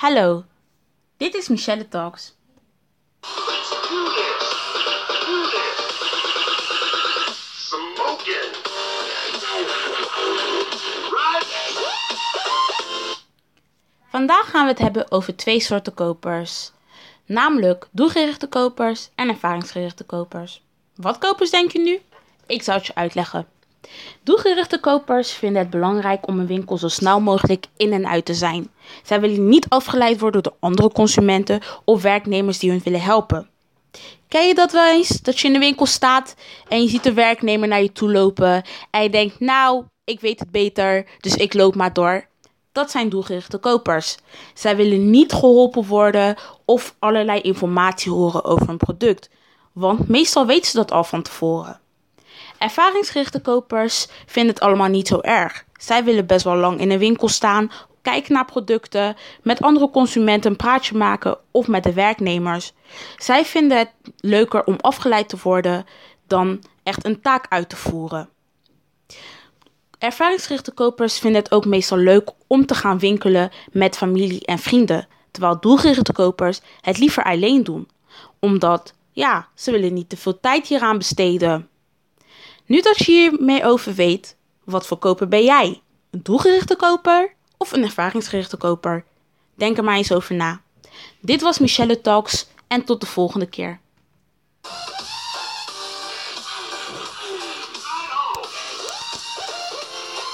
Hallo, dit is Michelle Talks. Vandaag gaan we het hebben over twee soorten kopers. Namelijk doelgerichte kopers en ervaringsgerichte kopers. Wat kopers denk je nu? Ik zal het je uitleggen. Doelgerichte kopers vinden het belangrijk om een winkel zo snel mogelijk in en uit te zijn. Zij willen niet afgeleid worden door andere consumenten of werknemers die hun willen helpen. Ken je dat wel eens? Dat je in de winkel staat en je ziet de werknemer naar je toe lopen en je denkt, nou, ik weet het beter, dus ik loop maar door. Dat zijn doelgerichte kopers. Zij willen niet geholpen worden of allerlei informatie horen over een product, want meestal weten ze dat al van tevoren. Ervaringsgerichte kopers vinden het allemaal niet zo erg. Zij willen best wel lang in een winkel staan, kijken naar producten, met andere consumenten een praatje maken of met de werknemers. Zij vinden het leuker om afgeleid te worden dan echt een taak uit te voeren. Ervaringsgerichte kopers vinden het ook meestal leuk om te gaan winkelen met familie en vrienden, terwijl doelgerichte kopers het liever alleen doen, omdat ja, ze willen niet te veel tijd hieraan besteden. Nu dat je hiermee over weet, wat voor koper ben jij? Een doelgerichte koper of een ervaringsgerichte koper? Denk er maar eens over na. Dit was Michelle Talks en tot de volgende keer.